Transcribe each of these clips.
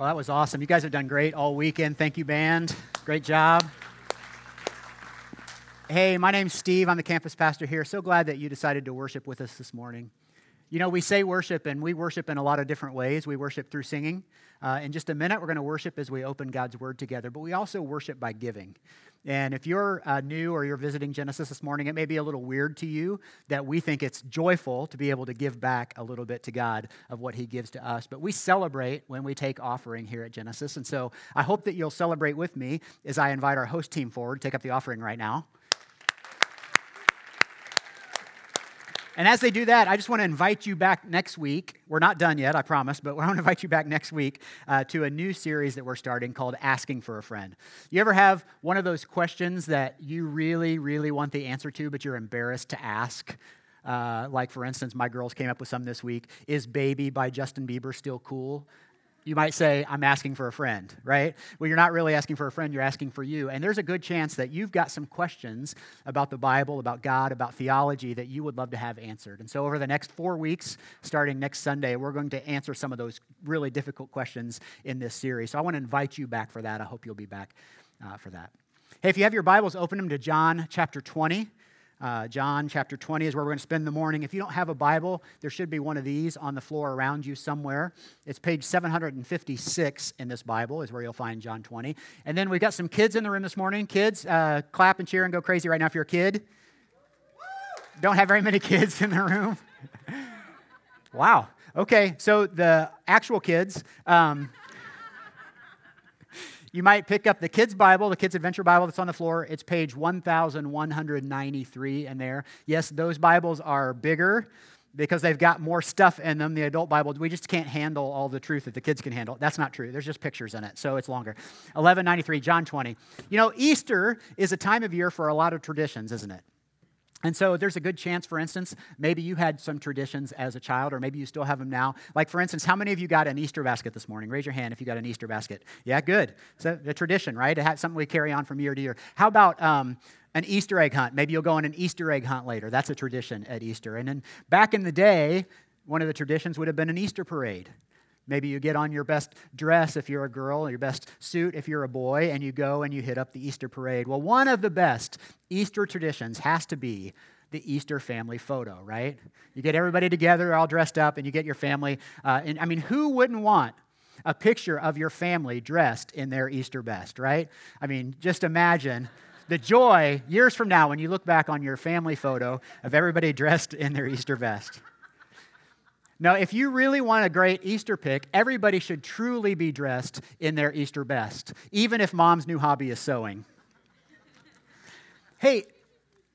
Well, that was awesome. You guys have done great all weekend. Thank you, band. Great job. Hey, my name's Steve. I'm the campus pastor here. So glad that you decided to worship with us this morning. You know, we say worship, and we worship in a lot of different ways. We worship through singing. Uh, in just a minute, we're going to worship as we open God's Word together, but we also worship by giving. And if you're uh, new or you're visiting Genesis this morning, it may be a little weird to you that we think it's joyful to be able to give back a little bit to God of what He gives to us. But we celebrate when we take offering here at Genesis. And so I hope that you'll celebrate with me as I invite our host team forward to take up the offering right now. And as they do that, I just want to invite you back next week. We're not done yet, I promise, but I want to invite you back next week uh, to a new series that we're starting called Asking for a Friend. You ever have one of those questions that you really, really want the answer to, but you're embarrassed to ask? Uh, like, for instance, my girls came up with some this week Is Baby by Justin Bieber still cool? You might say, I'm asking for a friend, right? Well, you're not really asking for a friend, you're asking for you. And there's a good chance that you've got some questions about the Bible, about God, about theology that you would love to have answered. And so, over the next four weeks, starting next Sunday, we're going to answer some of those really difficult questions in this series. So, I want to invite you back for that. I hope you'll be back uh, for that. Hey, if you have your Bibles, open them to John chapter 20. Uh, John chapter 20 is where we're going to spend the morning. If you don't have a Bible, there should be one of these on the floor around you somewhere. It's page 756 in this Bible, is where you'll find John 20. And then we've got some kids in the room this morning. Kids, uh, clap and cheer and go crazy right now if you're a kid. Don't have very many kids in the room. wow. Okay, so the actual kids. Um, you might pick up the kids' Bible, the kids' adventure Bible that's on the floor. It's page 1193 in there. Yes, those Bibles are bigger because they've got more stuff in them. The adult Bible, we just can't handle all the truth that the kids can handle. That's not true. There's just pictures in it, so it's longer. 1193, John 20. You know, Easter is a time of year for a lot of traditions, isn't it? And so there's a good chance, for instance, maybe you had some traditions as a child, or maybe you still have them now. Like, for instance, how many of you got an Easter basket this morning? Raise your hand if you got an Easter basket. Yeah, good. So a tradition, right? It had something we carry on from year to year. How about um, an Easter egg hunt? Maybe you'll go on an Easter egg hunt later. That's a tradition at Easter. And then back in the day, one of the traditions would have been an Easter parade. Maybe you get on your best dress if you're a girl, your best suit if you're a boy, and you go and you hit up the Easter parade. Well, one of the best Easter traditions has to be the Easter family photo, right? You get everybody together, all dressed up, and you get your family. Uh, and I mean, who wouldn't want a picture of your family dressed in their Easter best, right? I mean, just imagine the joy years from now when you look back on your family photo of everybody dressed in their Easter vest. Now, if you really want a great Easter pick, everybody should truly be dressed in their Easter best, even if mom's new hobby is sewing. hey,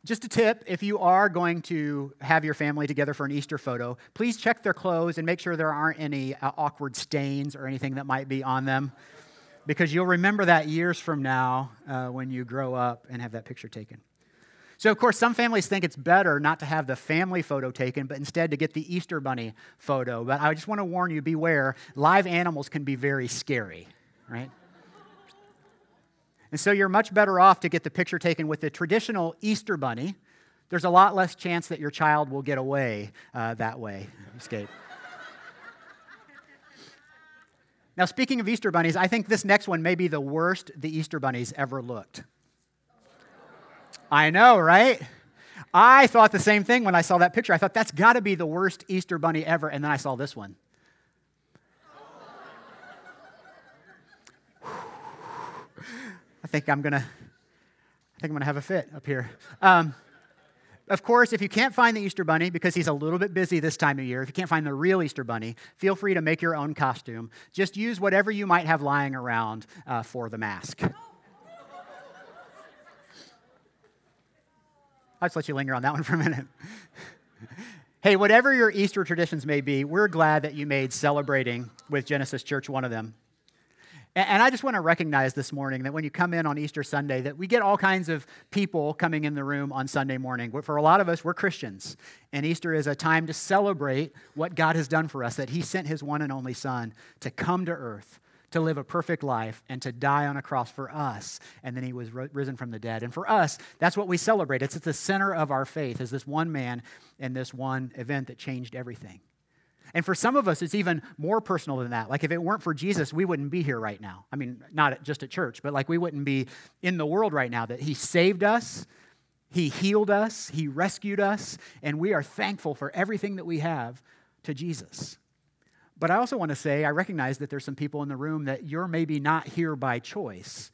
just a tip if you are going to have your family together for an Easter photo, please check their clothes and make sure there aren't any uh, awkward stains or anything that might be on them. Because you'll remember that years from now uh, when you grow up and have that picture taken. So, of course, some families think it's better not to have the family photo taken, but instead to get the Easter bunny photo. But I just want to warn you beware, live animals can be very scary, right? And so you're much better off to get the picture taken with the traditional Easter bunny. There's a lot less chance that your child will get away uh, that way, escape. Now, speaking of Easter bunnies, I think this next one may be the worst the Easter bunnies ever looked. I know, right? I thought the same thing when I saw that picture. I thought that's got to be the worst Easter bunny ever. And then I saw this one. I think I'm gonna, I think I'm gonna have a fit up here. Um, of course, if you can't find the Easter Bunny because he's a little bit busy this time of year, if you can't find the real Easter Bunny, feel free to make your own costume. Just use whatever you might have lying around uh, for the mask. I'll just let you linger on that one for a minute. hey, whatever your Easter traditions may be, we're glad that you made celebrating with Genesis Church one of them. And I just want to recognize this morning that when you come in on Easter Sunday, that we get all kinds of people coming in the room on Sunday morning. For a lot of us, we're Christians. And Easter is a time to celebrate what God has done for us, that He sent His one and only Son to come to earth to live a perfect life and to die on a cross for us. And then he was risen from the dead. And for us, that's what we celebrate. It's at the center of our faith, is this one man and this one event that changed everything. And for some of us, it's even more personal than that. Like if it weren't for Jesus, we wouldn't be here right now. I mean, not just at church, but like we wouldn't be in the world right now. That He saved us, He healed us, He rescued us, and we are thankful for everything that we have to Jesus. But I also want to say, I recognize that there's some people in the room that you're maybe not here by choice.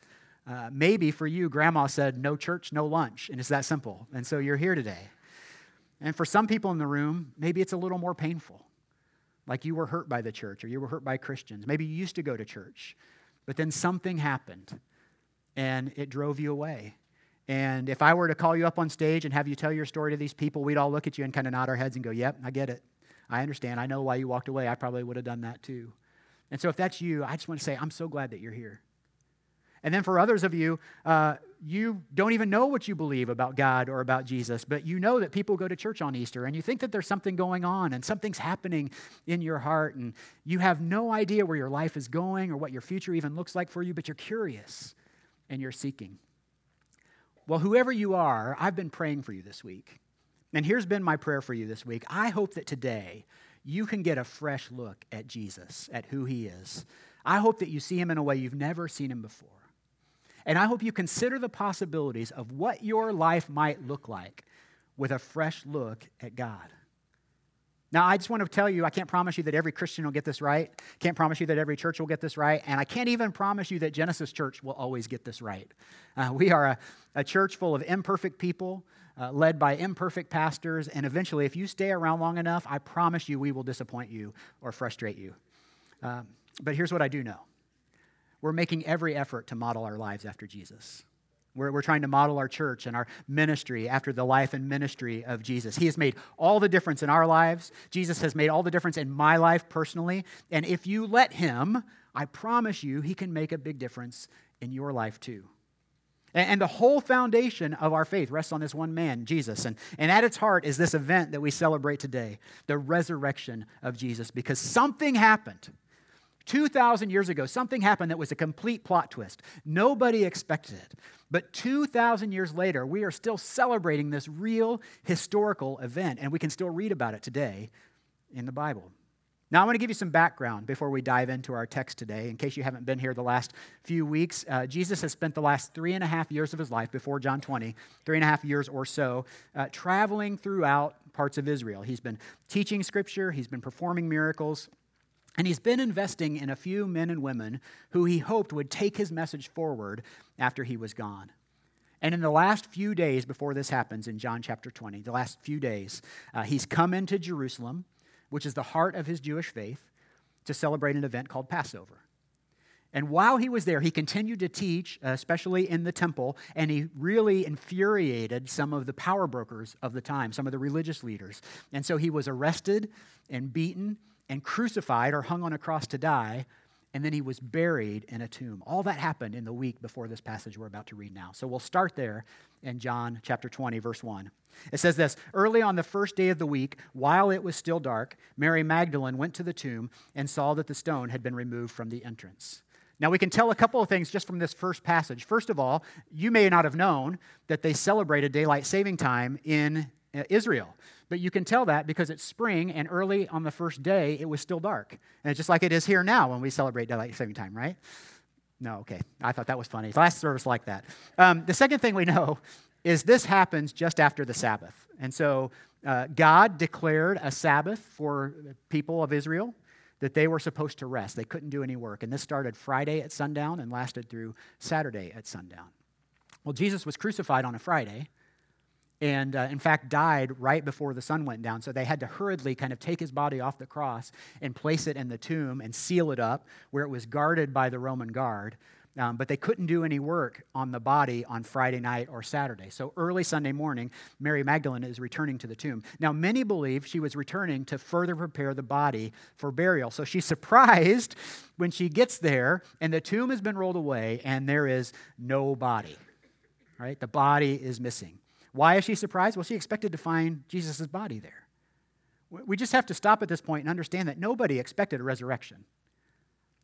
Uh, maybe for you, grandma said, no church, no lunch, and it's that simple. And so you're here today. And for some people in the room, maybe it's a little more painful. Like you were hurt by the church or you were hurt by Christians. Maybe you used to go to church, but then something happened and it drove you away. And if I were to call you up on stage and have you tell your story to these people, we'd all look at you and kind of nod our heads and go, Yep, I get it. I understand. I know why you walked away. I probably would have done that too. And so if that's you, I just want to say, I'm so glad that you're here. And then for others of you, uh, you don't even know what you believe about God or about Jesus, but you know that people go to church on Easter and you think that there's something going on and something's happening in your heart and you have no idea where your life is going or what your future even looks like for you, but you're curious and you're seeking. Well, whoever you are, I've been praying for you this week. And here's been my prayer for you this week. I hope that today you can get a fresh look at Jesus, at who he is. I hope that you see him in a way you've never seen him before. And I hope you consider the possibilities of what your life might look like with a fresh look at God. Now, I just want to tell you, I can't promise you that every Christian will get this right. Can't promise you that every church will get this right. And I can't even promise you that Genesis Church will always get this right. Uh, we are a, a, church full of imperfect people, uh, led by imperfect pastors. And eventually, if you stay around long enough, I promise you we will disappoint you or frustrate you. Um, but here's what I do know we're making every effort to model our lives after Jesus. We're, we're trying to model our church and our ministry after the life and ministry of Jesus. He has made all the difference in our lives. Jesus has made all the difference in my life personally. And if you let Him, I promise you, He can make a big difference in your life too. And, the whole foundation of our faith rests on this one man, Jesus. And, and at its heart is this event that we celebrate today the resurrection of Jesus, because something happened 2,000 years ago, something happened that was a complete plot twist. Nobody expected it. But 2,000 years later, we are still celebrating this real historical event, and we can still read about it today in the Bible. Now, I want to give you some background before we dive into our text today. In case you haven't been here the last few weeks, uh, Jesus has spent the last three and a half years of his life, before John 20, three and a half years or so, uh, traveling throughout parts of Israel. He's been teaching scripture, he's been performing miracles. And he's been investing in a few men and women who he hoped would take his message forward after he was gone. And in the last few days before this happens, in John chapter 20, the last few days, uh, he's come into Jerusalem, which is the heart of his Jewish faith, to celebrate an event called Passover. And while he was there, he continued to teach, especially in the temple, and he really infuriated some of the power brokers of the time, some of the religious leaders. And so he was arrested and beaten and crucified or hung on a cross to die, and then he was buried in a tomb. All that happened in the week before this passage we're about to read now. So we'll start there in John chapter 20, verse 1. It says this Early on the first day of the week, while it was still dark, Mary Magdalene went to the tomb and saw that the stone had been removed from the entrance. Now, we can tell a couple of things just from this first passage. First of all, you may not have known that they celebrated daylight saving time in uh, Israel. But you can tell that because it's spring and early on the first day, it was still dark. And it's just like it is here now when we celebrate daylight saving time, right? No, okay. I thought that was funny. Last service like that. Um, the second thing we know is this happens just after the Sabbath. And so uh, God declared a Sabbath for the people of Israel that they were supposed to rest. They couldn't do any work. And this started Friday at sundown and lasted through Saturday at sundown. Well, Jesus was crucified on a Friday and uh, in fact died right before the sun went down. So they had to hurriedly kind of take his body off the cross and place it in the tomb and seal it up where it was guarded by the Roman guard. Um, but they couldn't do any work on the body on Friday night or Saturday. So early Sunday morning, Mary Magdalene is returning to the tomb. Now, many believe she was returning to further prepare the body for burial. So she's surprised when she gets there and the tomb has been rolled away and there is no body. Right? The body is missing. Why is she surprised? Well, she expected to find Jesus' body there. We just have to stop at this point and understand that nobody expected a resurrection.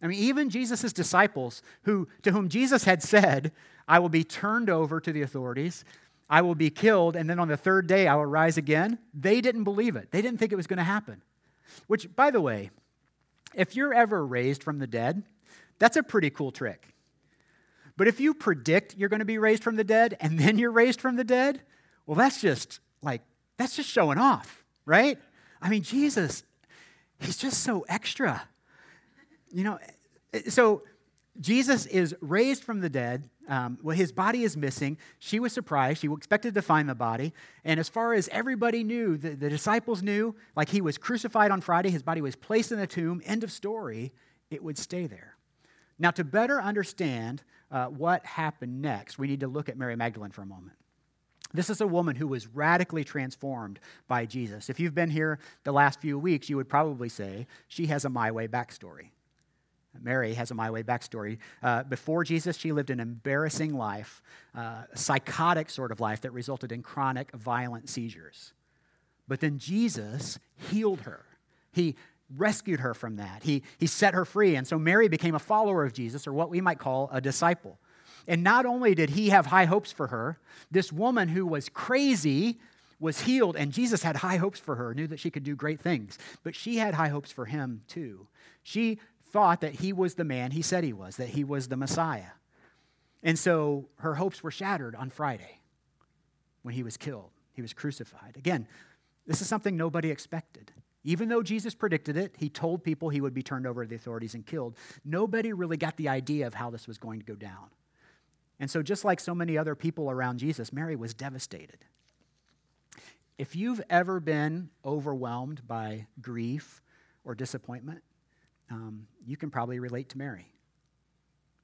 I mean, even Jesus' disciples, who, to whom Jesus had said, I will be turned over to the authorities, I will be killed, and then on the third day I will rise again, they didn't believe it. They didn't think it was going to happen. Which, by the way, if you're ever raised from the dead, that's a pretty cool trick. But if you predict you're going to be raised from the dead and then you're raised from the dead, well, that's just like, that's just showing off, right? I mean, Jesus, he's just so extra. You know, so Jesus is raised from the dead. Um, well, his body is missing. She was surprised. She expected to find the body. And as far as everybody knew, the, the disciples knew, like he was crucified on Friday, his body was placed in the tomb, end of story, it would stay there. Now, to better understand uh, what happened next, we need to look at Mary Magdalene for a moment. This is a woman who was radically transformed by Jesus. If you've been here the last few weeks, you would probably say she has a My Way backstory. Mary has a My Way backstory. Uh, before Jesus, she lived an embarrassing life, uh, psychotic sort of life that resulted in chronic, violent seizures. But then Jesus healed her. He rescued her from that. He, he set her free. And so Mary became a follower of Jesus, or what we might call a disciple. And not only did he have high hopes for her, this woman who was crazy was healed, and Jesus had high hopes for her, knew that she could do great things. But she had high hopes for him too. She thought that he was the man he said he was, that he was the Messiah. And so her hopes were shattered on Friday when he was killed. He was crucified. Again, this is something nobody expected. Even though Jesus predicted it, he told people he would be turned over to the authorities and killed. Nobody really got the idea of how this was going to go down. And so, just like so many other people around Jesus, Mary was devastated. If you've ever been overwhelmed by grief or disappointment, um, you can probably relate to Mary.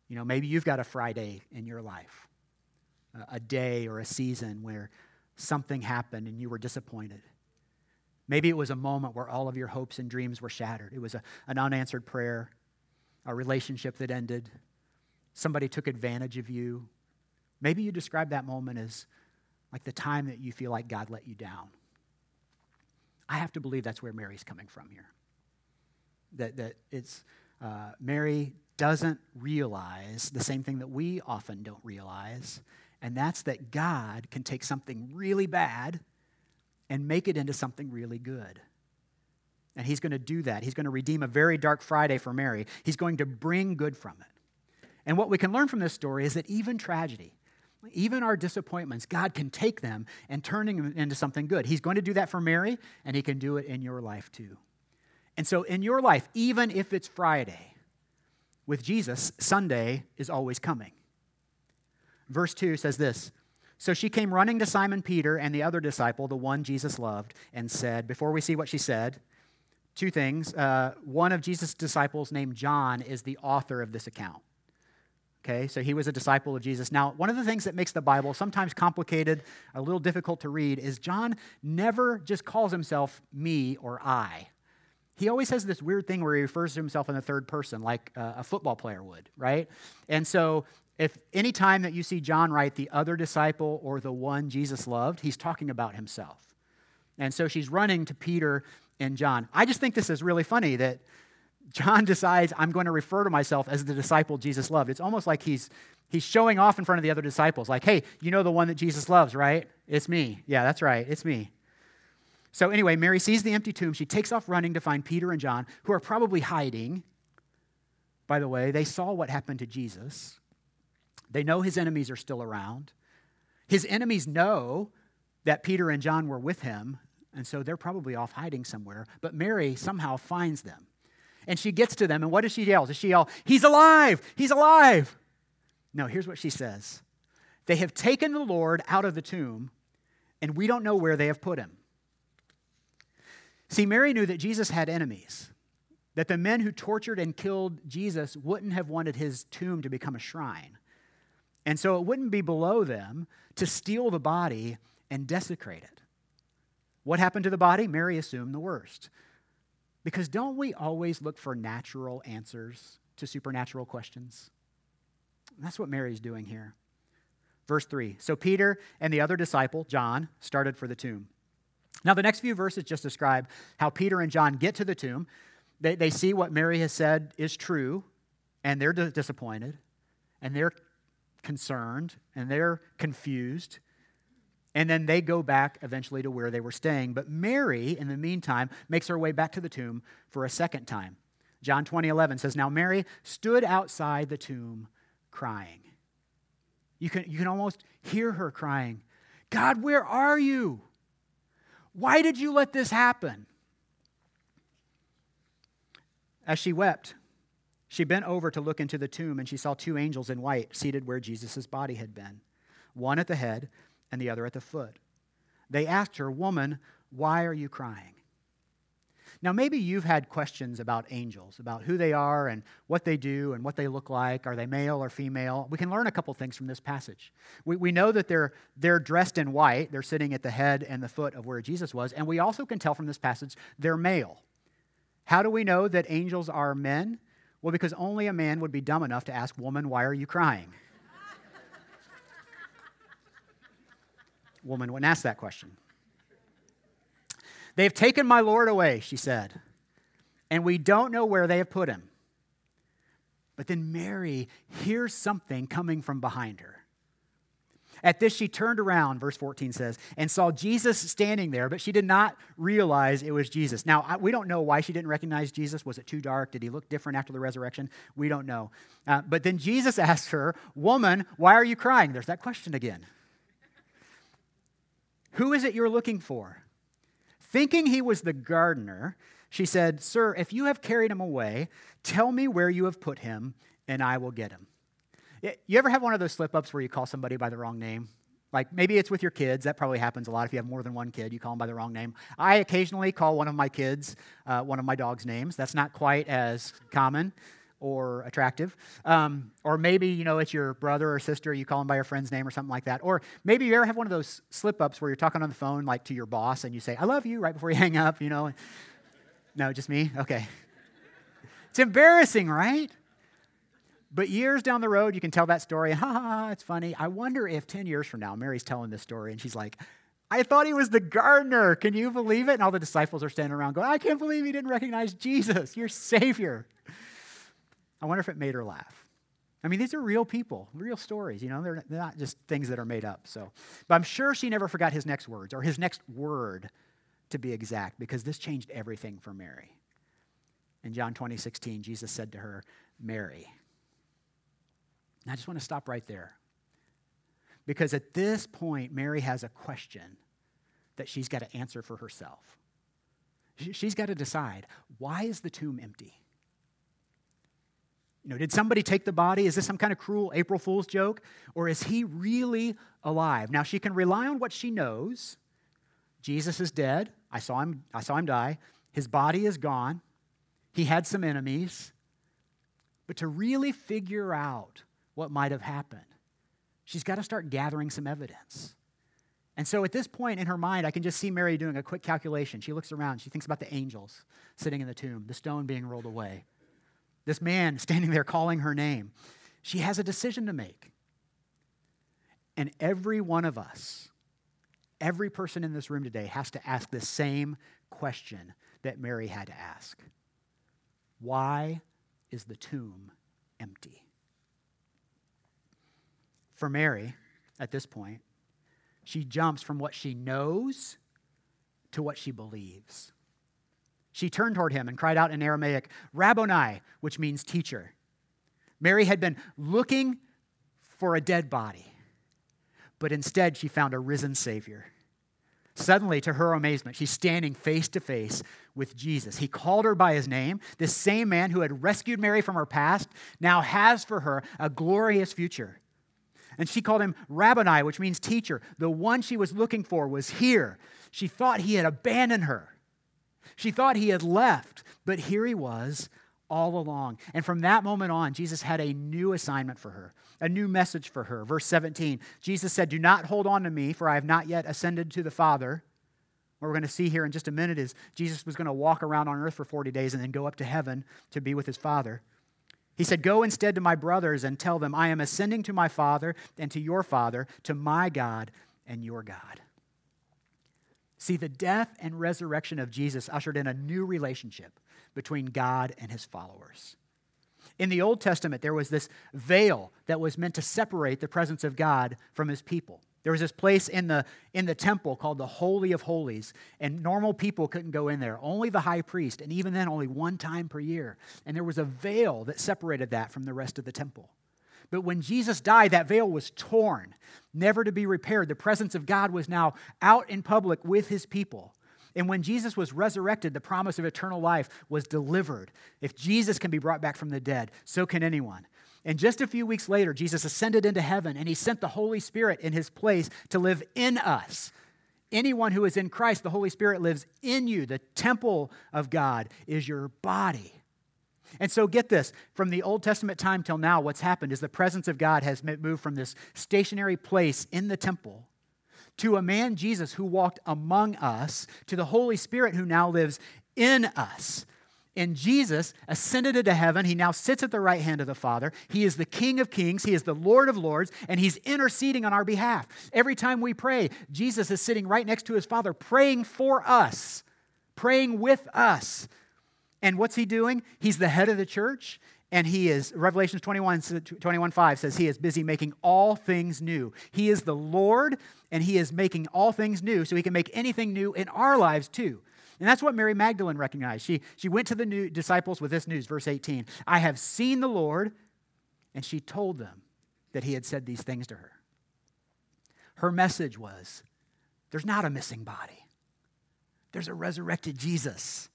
You know, maybe you've got a Friday in your life, a day or a season where something happened and you were disappointed. Maybe it was a moment where all of your hopes and dreams were shattered. It was a, an unanswered prayer, a relationship that ended, somebody took advantage of you. Maybe you describe that moment as like the time that you feel like God let you down. I have to believe that's where Mary's coming from here that, that it's uh, Mary doesn't realize the same thing that we often don't realize, and that's that God can take something really bad and make it into something really good. And he's going to do that. He's going to redeem a very dark Friday for Mary. He's going to bring good from it. And what we can learn from this story is that even tragedy, even our disappointments, God can take them and turn them into something good. He's going to do that for Mary, and he can do it in your life too. And so, in your life, even if it's Friday, with Jesus, Sunday is always coming. Verse 2 says this So she came running to Simon Peter and the other disciple, the one Jesus loved, and said, Before we see what she said, two things. Uh, one of Jesus' disciples, named John, is the author of this account. Okay, so he was a disciple of Jesus. Now, one of the things that makes the Bible sometimes complicated, a little difficult to read, is John never just calls himself me or I he always has this weird thing where he refers to himself in the third person, like uh, a football player would, right? And so, if any time that you see John write the other disciple or the one Jesus loved, he's talking about himself. And so she's running to Peter and John. I just think this is really funny that John decides I'm going to refer to myself as the disciple Jesus loved. It's almost like he's he's showing off in front of the other disciples, like, hey, you know the one that Jesus loves, right? It's me. Yeah, that's right. It's me. So, anyway, Mary sees the empty tomb. She takes off running to find Peter and John, who are probably hiding. By the way, they saw what happened to Jesus. They know his enemies are still around. His enemies know that Peter and John were with him, and so they're probably off hiding somewhere. But Mary somehow finds them. And she gets to them, and what does she yell? Does she yell, He's alive! He's alive! No, here's what she says They have taken the Lord out of the tomb, and we don't know where they have put him. See, Mary knew that Jesus had enemies, that the men who tortured and killed Jesus wouldn't have wanted his tomb to become a shrine. And so it wouldn't be below them to steal the body and desecrate it. What happened to the body? Mary assumed the worst. Because don't we always look for natural answers to supernatural questions? That's what Mary's doing here. Verse 3 So Peter and the other disciple, John, started for the tomb. Now, the next few verses just describe how Peter and John get to the tomb. They, they see what Mary has said is true, and they're disappointed, and they're concerned, and they're confused. And then they go back eventually to where they were staying. But Mary, in the meantime, makes her way back to the tomb for a second time. John 20, 11 says, Now Mary stood outside the tomb crying. You can, you can almost hear her crying, God, where are you? Why did you let this happen? As she wept, she bent over to look into the tomb, and she saw two angels in white seated where Jesus' body had been, one at the head and the other at the foot. They asked her, Woman, why are you crying? Now, maybe you've had questions about angels, about who they are and what they do and what they look like. Are they male or female? We can learn a couple things from this passage. We, we know that they're, they're dressed in white, they're sitting at the head and the foot of where Jesus was, and we also can tell from this passage they're male. How do we know that angels are men? Well, because only a man would be dumb enough to ask, Woman, why are you crying? Woman wouldn't ask that question. They have taken my Lord away, she said, and we don't know where they have put him. But then Mary hears something coming from behind her. At this, she turned around, verse 14 says, and saw Jesus standing there, but she did not realize it was Jesus. Now, we don't know why she didn't recognize Jesus. Was it too dark? Did he look different after the resurrection? We don't know. Uh, but then Jesus asked her, Woman, why are you crying? There's that question again. Who is it you're looking for? Thinking he was the gardener, she said, Sir, if you have carried him away, tell me where you have put him, and I will get him. You ever have one of those slip ups where you call somebody by the wrong name? Like maybe it's with your kids. That probably happens a lot if you have more than one kid. You call them by the wrong name. I occasionally call one of my kids uh, one of my dog's names. That's not quite as common or attractive. Um, or maybe, you know, it's your brother or sister, you call them by your friend's name or something like that. Or maybe you ever have one of those slip ups where you're talking on the phone, like to your boss, and you say, I love you, right before you hang up, you know. No, just me? Okay. It's embarrassing, right? But years down the road, you can tell that story, and ha ha ha, it's funny. I wonder if 10 years from now, Mary's telling this story, and she's like, I thought he was the gardener. Can you believe it? And all the disciples are standing around going, I can't believe he didn't recognize Jesus, your Savior. I wonder if it made her laugh. I mean, these are real people, real stories, you know, they're, not just things that are made up. So, but I'm sure she never forgot his next words or his next word to be exact because this changed everything for Mary. In John 20, 16, Jesus said to her, Mary. And I just want to stop right there. Because at this point, Mary has a question that she's got to answer for herself. She's got to decide why is the tomb empty? You know, did somebody take the body? Is this some kind of cruel April Fool's joke? Or is he really alive? Now, she can rely on what she knows. Jesus is dead. I saw him, I saw him die. His body is gone. He had some enemies. But to really figure out what might have happened, she's got to start gathering some evidence. And so at this point in her mind, I can just see Mary doing a quick calculation. She looks around, she thinks about the angels sitting in the tomb, the stone being rolled away this man standing there calling her name. She has a decision to make. And every one of us, every person in this room today has to ask the same question that Mary had to ask Why is the tomb empty? For Mary, at this point, she jumps from what she knows to what she believes. She turned toward him and cried out in Aramaic, Rabboni, which means teacher. Mary had been looking for a dead body, but instead she found a risen Savior. Suddenly, to her amazement, she's standing face to face with Jesus. He called her by his name. This same man who had rescued Mary from her past now has for her a glorious future. And she called him Rabboni, which means teacher. The one she was looking for was here. She thought he had abandoned her. She thought he had left, but here he was all along. And from that moment on, Jesus had a new assignment for her, a new message for her. Verse 17 Jesus said, Do not hold on to me, for I have not yet ascended to the Father. What we're going to see here in just a minute is Jesus was going to walk around on earth for 40 days and then go up to heaven to be with his Father. He said, Go instead to my brothers and tell them, I am ascending to my Father and to your Father, to my God and your God. See, the death and resurrection of Jesus ushered in a new relationship between God and his followers. In the Old Testament, there was this veil that was meant to separate the presence of God from his people. There was this place in the, in the temple called the Holy of Holies, and normal people couldn't go in there, only the high priest, and even then, only one time per year. And there was a veil that separated that from the rest of the temple. But when Jesus died, that veil was torn, never to be repaired. The presence of God was now out in public with his people. And when Jesus was resurrected, the promise of eternal life was delivered. If Jesus can be brought back from the dead, so can anyone. And just a few weeks later, Jesus ascended into heaven and he sent the Holy Spirit in his place to live in us. Anyone who is in Christ, the Holy Spirit lives in you. The temple of God is your body. And so, get this from the Old Testament time till now, what's happened is the presence of God has moved from this stationary place in the temple to a man, Jesus, who walked among us, to the Holy Spirit who now lives in us. And Jesus ascended into heaven. He now sits at the right hand of the Father. He is the King of kings. He is the Lord of lords, and He's interceding on our behalf. Every time we pray, Jesus is sitting right next to His Father, praying for us, praying with us. And what's He doing? He's the head of the church, and He is, Revelations 21, 21 5 says, He is busy making all things new. He is the Lord, and He is making all things new so He can make anything new in our lives too. And that's what Mary Magdalene recognized. She, she went to the new disciples with this news, verse 18 I have seen the Lord, and she told them that he had said these things to her. Her message was there's not a missing body, there's a resurrected Jesus.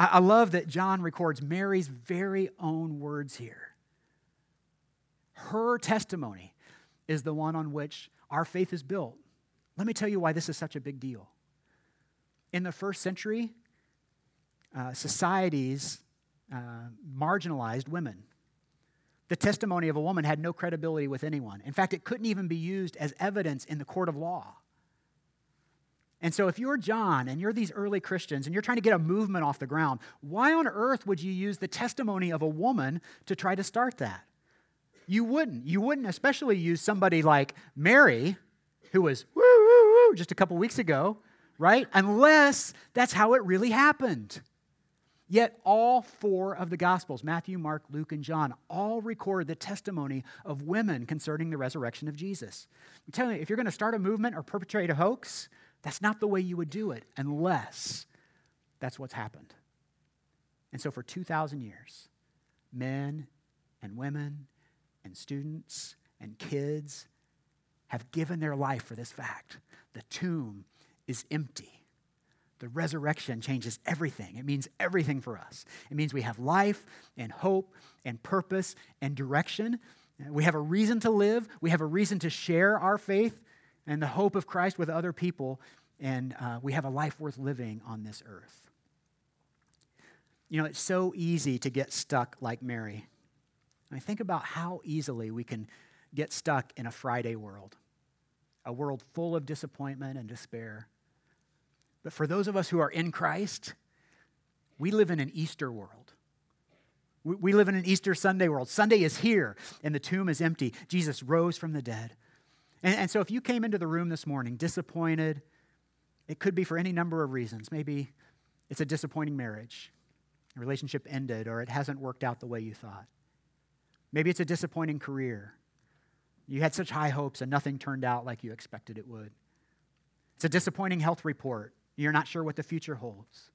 I, I love that John records Mary's very own words here. Her testimony is the one on which our faith is built. Let me tell you why this is such a big deal. In the first century, uh, societies uh, marginalized women. The testimony of a woman had no credibility with anyone. In fact, it couldn't even be used as evidence in the court of law. And so, if you're John and you're these early Christians and you're trying to get a movement off the ground, why on earth would you use the testimony of a woman to try to start that? You wouldn't. You wouldn't, especially use somebody like Mary, who was woo, woo, woo just a couple weeks ago, right? Unless that's how it really happened. Yet all four of the Gospels, Matthew, Mark, Luke, and John, all record the testimony of women concerning the resurrection of Jesus. I'm telling you, if you're going to start a movement or perpetrate a hoax, that's not the way you would do it unless that's what's happened. And so for 2,000 years, men and women and students and kids have given their life for this fact. The tomb is empty. The resurrection changes everything. It means everything for us. It means we have life and hope and purpose and direction. We have a reason to live. We have a reason to share our faith and the hope of Christ with other people. And uh, we have a life worth living on this earth. You know, it's so easy to get stuck like Mary. I mean, think about how easily we can get stuck in a Friday world, a world full of disappointment and despair. But for those of us who are in Christ, we live in an Easter world. We live in an Easter Sunday world. Sunday is here, and the tomb is empty. Jesus rose from the dead. And, and, so, if you came into the room this morning disappointed, it could be for any number of reasons. Maybe it's a disappointing marriage, a relationship ended, or it hasn't worked out the way you thought. Maybe it's a disappointing career. You had such high hopes, and nothing turned out like you expected it would. It's a disappointing health report. You're not sure what the future holds.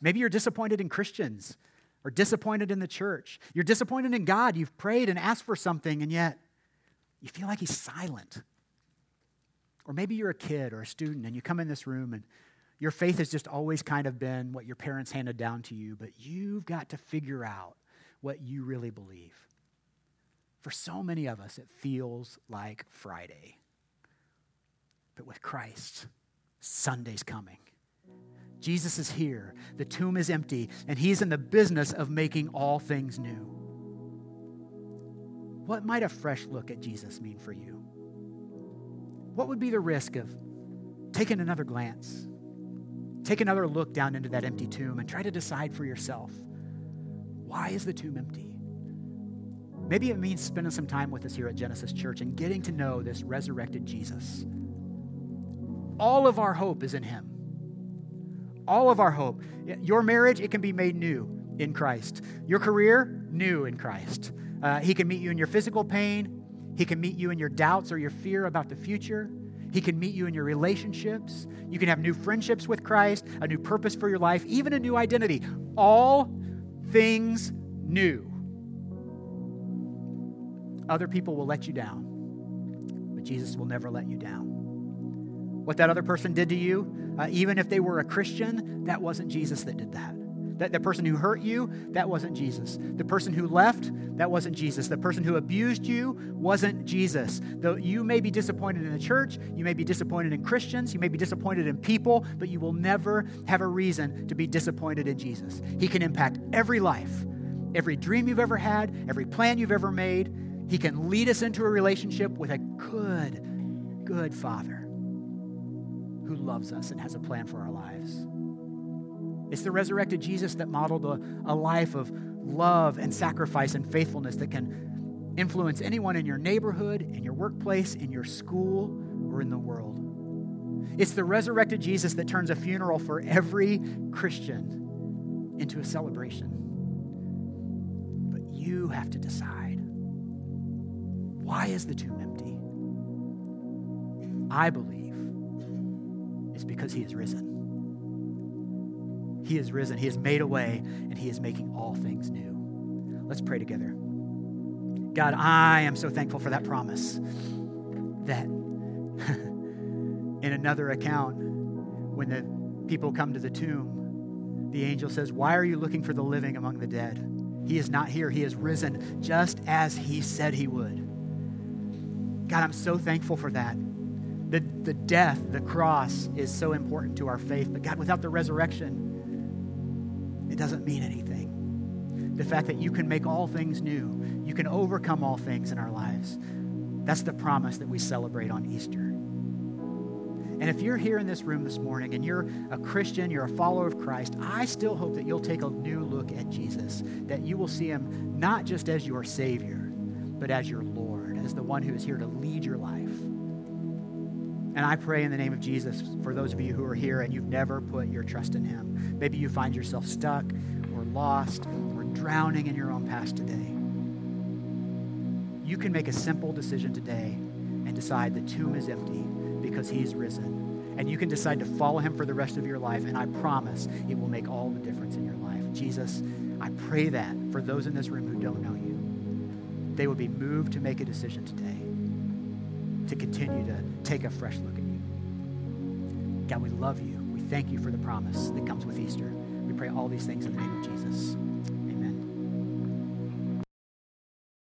Maybe you're disappointed in Christians or disappointed in the church. You're disappointed in God. You've prayed and asked for something, and yet you feel like He's silent. Or maybe you're a kid or a student and you come in this room and your faith has just always kind of been what your parents handed down to you, but you've got to figure out what you really believe. For so many of us, it feels like Friday. But with Christ, Sunday's coming. Jesus is here. The tomb is empty, and he's in the business of making all things new. What might a fresh look at Jesus mean for you? What would be the risk of taking another glance? Take another look down into that empty tomb and try to decide for yourself why is the tomb empty? Maybe it means spending some time with us here at Genesis Church and getting to know this resurrected Jesus all of our hope is in Him. All of our hope. Your marriage, it can be made new in Christ. Your career, new in Christ. Uh, he can meet you in your physical pain. He can meet you in your doubts or your fear about the future. He can meet you in your relationships. You can have new friendships with Christ, a new purpose for your life, even a new identity. All things new. Other people will let you down, but Jesus will never let you down. What that other person did to you, uh, even if they were a Christian, that wasn't Jesus that did that. That the person who hurt you, that wasn't Jesus. The person who left, that wasn't Jesus. The person who abused you wasn't Jesus. Though you may be disappointed in the church, you may be disappointed in Christians, you may be disappointed in people, but you will never have a reason to be disappointed in Jesus. He can impact every life, every dream you've ever had, every plan you've ever made. He can lead us into a relationship with a good, good Father who loves us and has a plan for our lives. It's the resurrected Jesus that modeled a, a life of love and sacrifice and faithfulness that can influence anyone in your neighborhood, in your workplace, in your school, or in the world. It's the resurrected Jesus that turns a funeral for every Christian into a celebration. But you have to decide why is the tomb empty? I believe it's because he is risen. He is risen. He has made a way, and He is making all things new. Let's pray together. God, I am so thankful for that promise that in another account, when the people come to the tomb, the angel says, Why are you looking for the living among the dead? He is not here. He is risen just as he said he would. God, I'm so thankful for that. The, the death, the cross is so important to our faith. But God, without the resurrection, it doesn't mean anything. The fact that you can make all things new, you can overcome all things in our lives, that's the promise that we celebrate on Easter. And if you're here in this room this morning and you're a Christian, you're a follower of Christ, I still hope that you'll take a new look at Jesus, that you will see him not just as your Savior, but as your Lord, as the one who is here to lead your life. And I pray in the name of Jesus for those of you who are here and you've never put your trust in Him. Maybe you find yourself stuck or lost or drowning in your own past today. You can make a simple decision today and decide the tomb is empty because He's risen. And you can decide to follow Him for the rest of your life. And I promise it will make all the difference in your life. Jesus, I pray that for those in this room who don't know you, they would be moved to make a decision today to continue to take a fresh look at you. God, we love you. We thank you for the promise that comes with Easter. We pray all these things in the name of Jesus.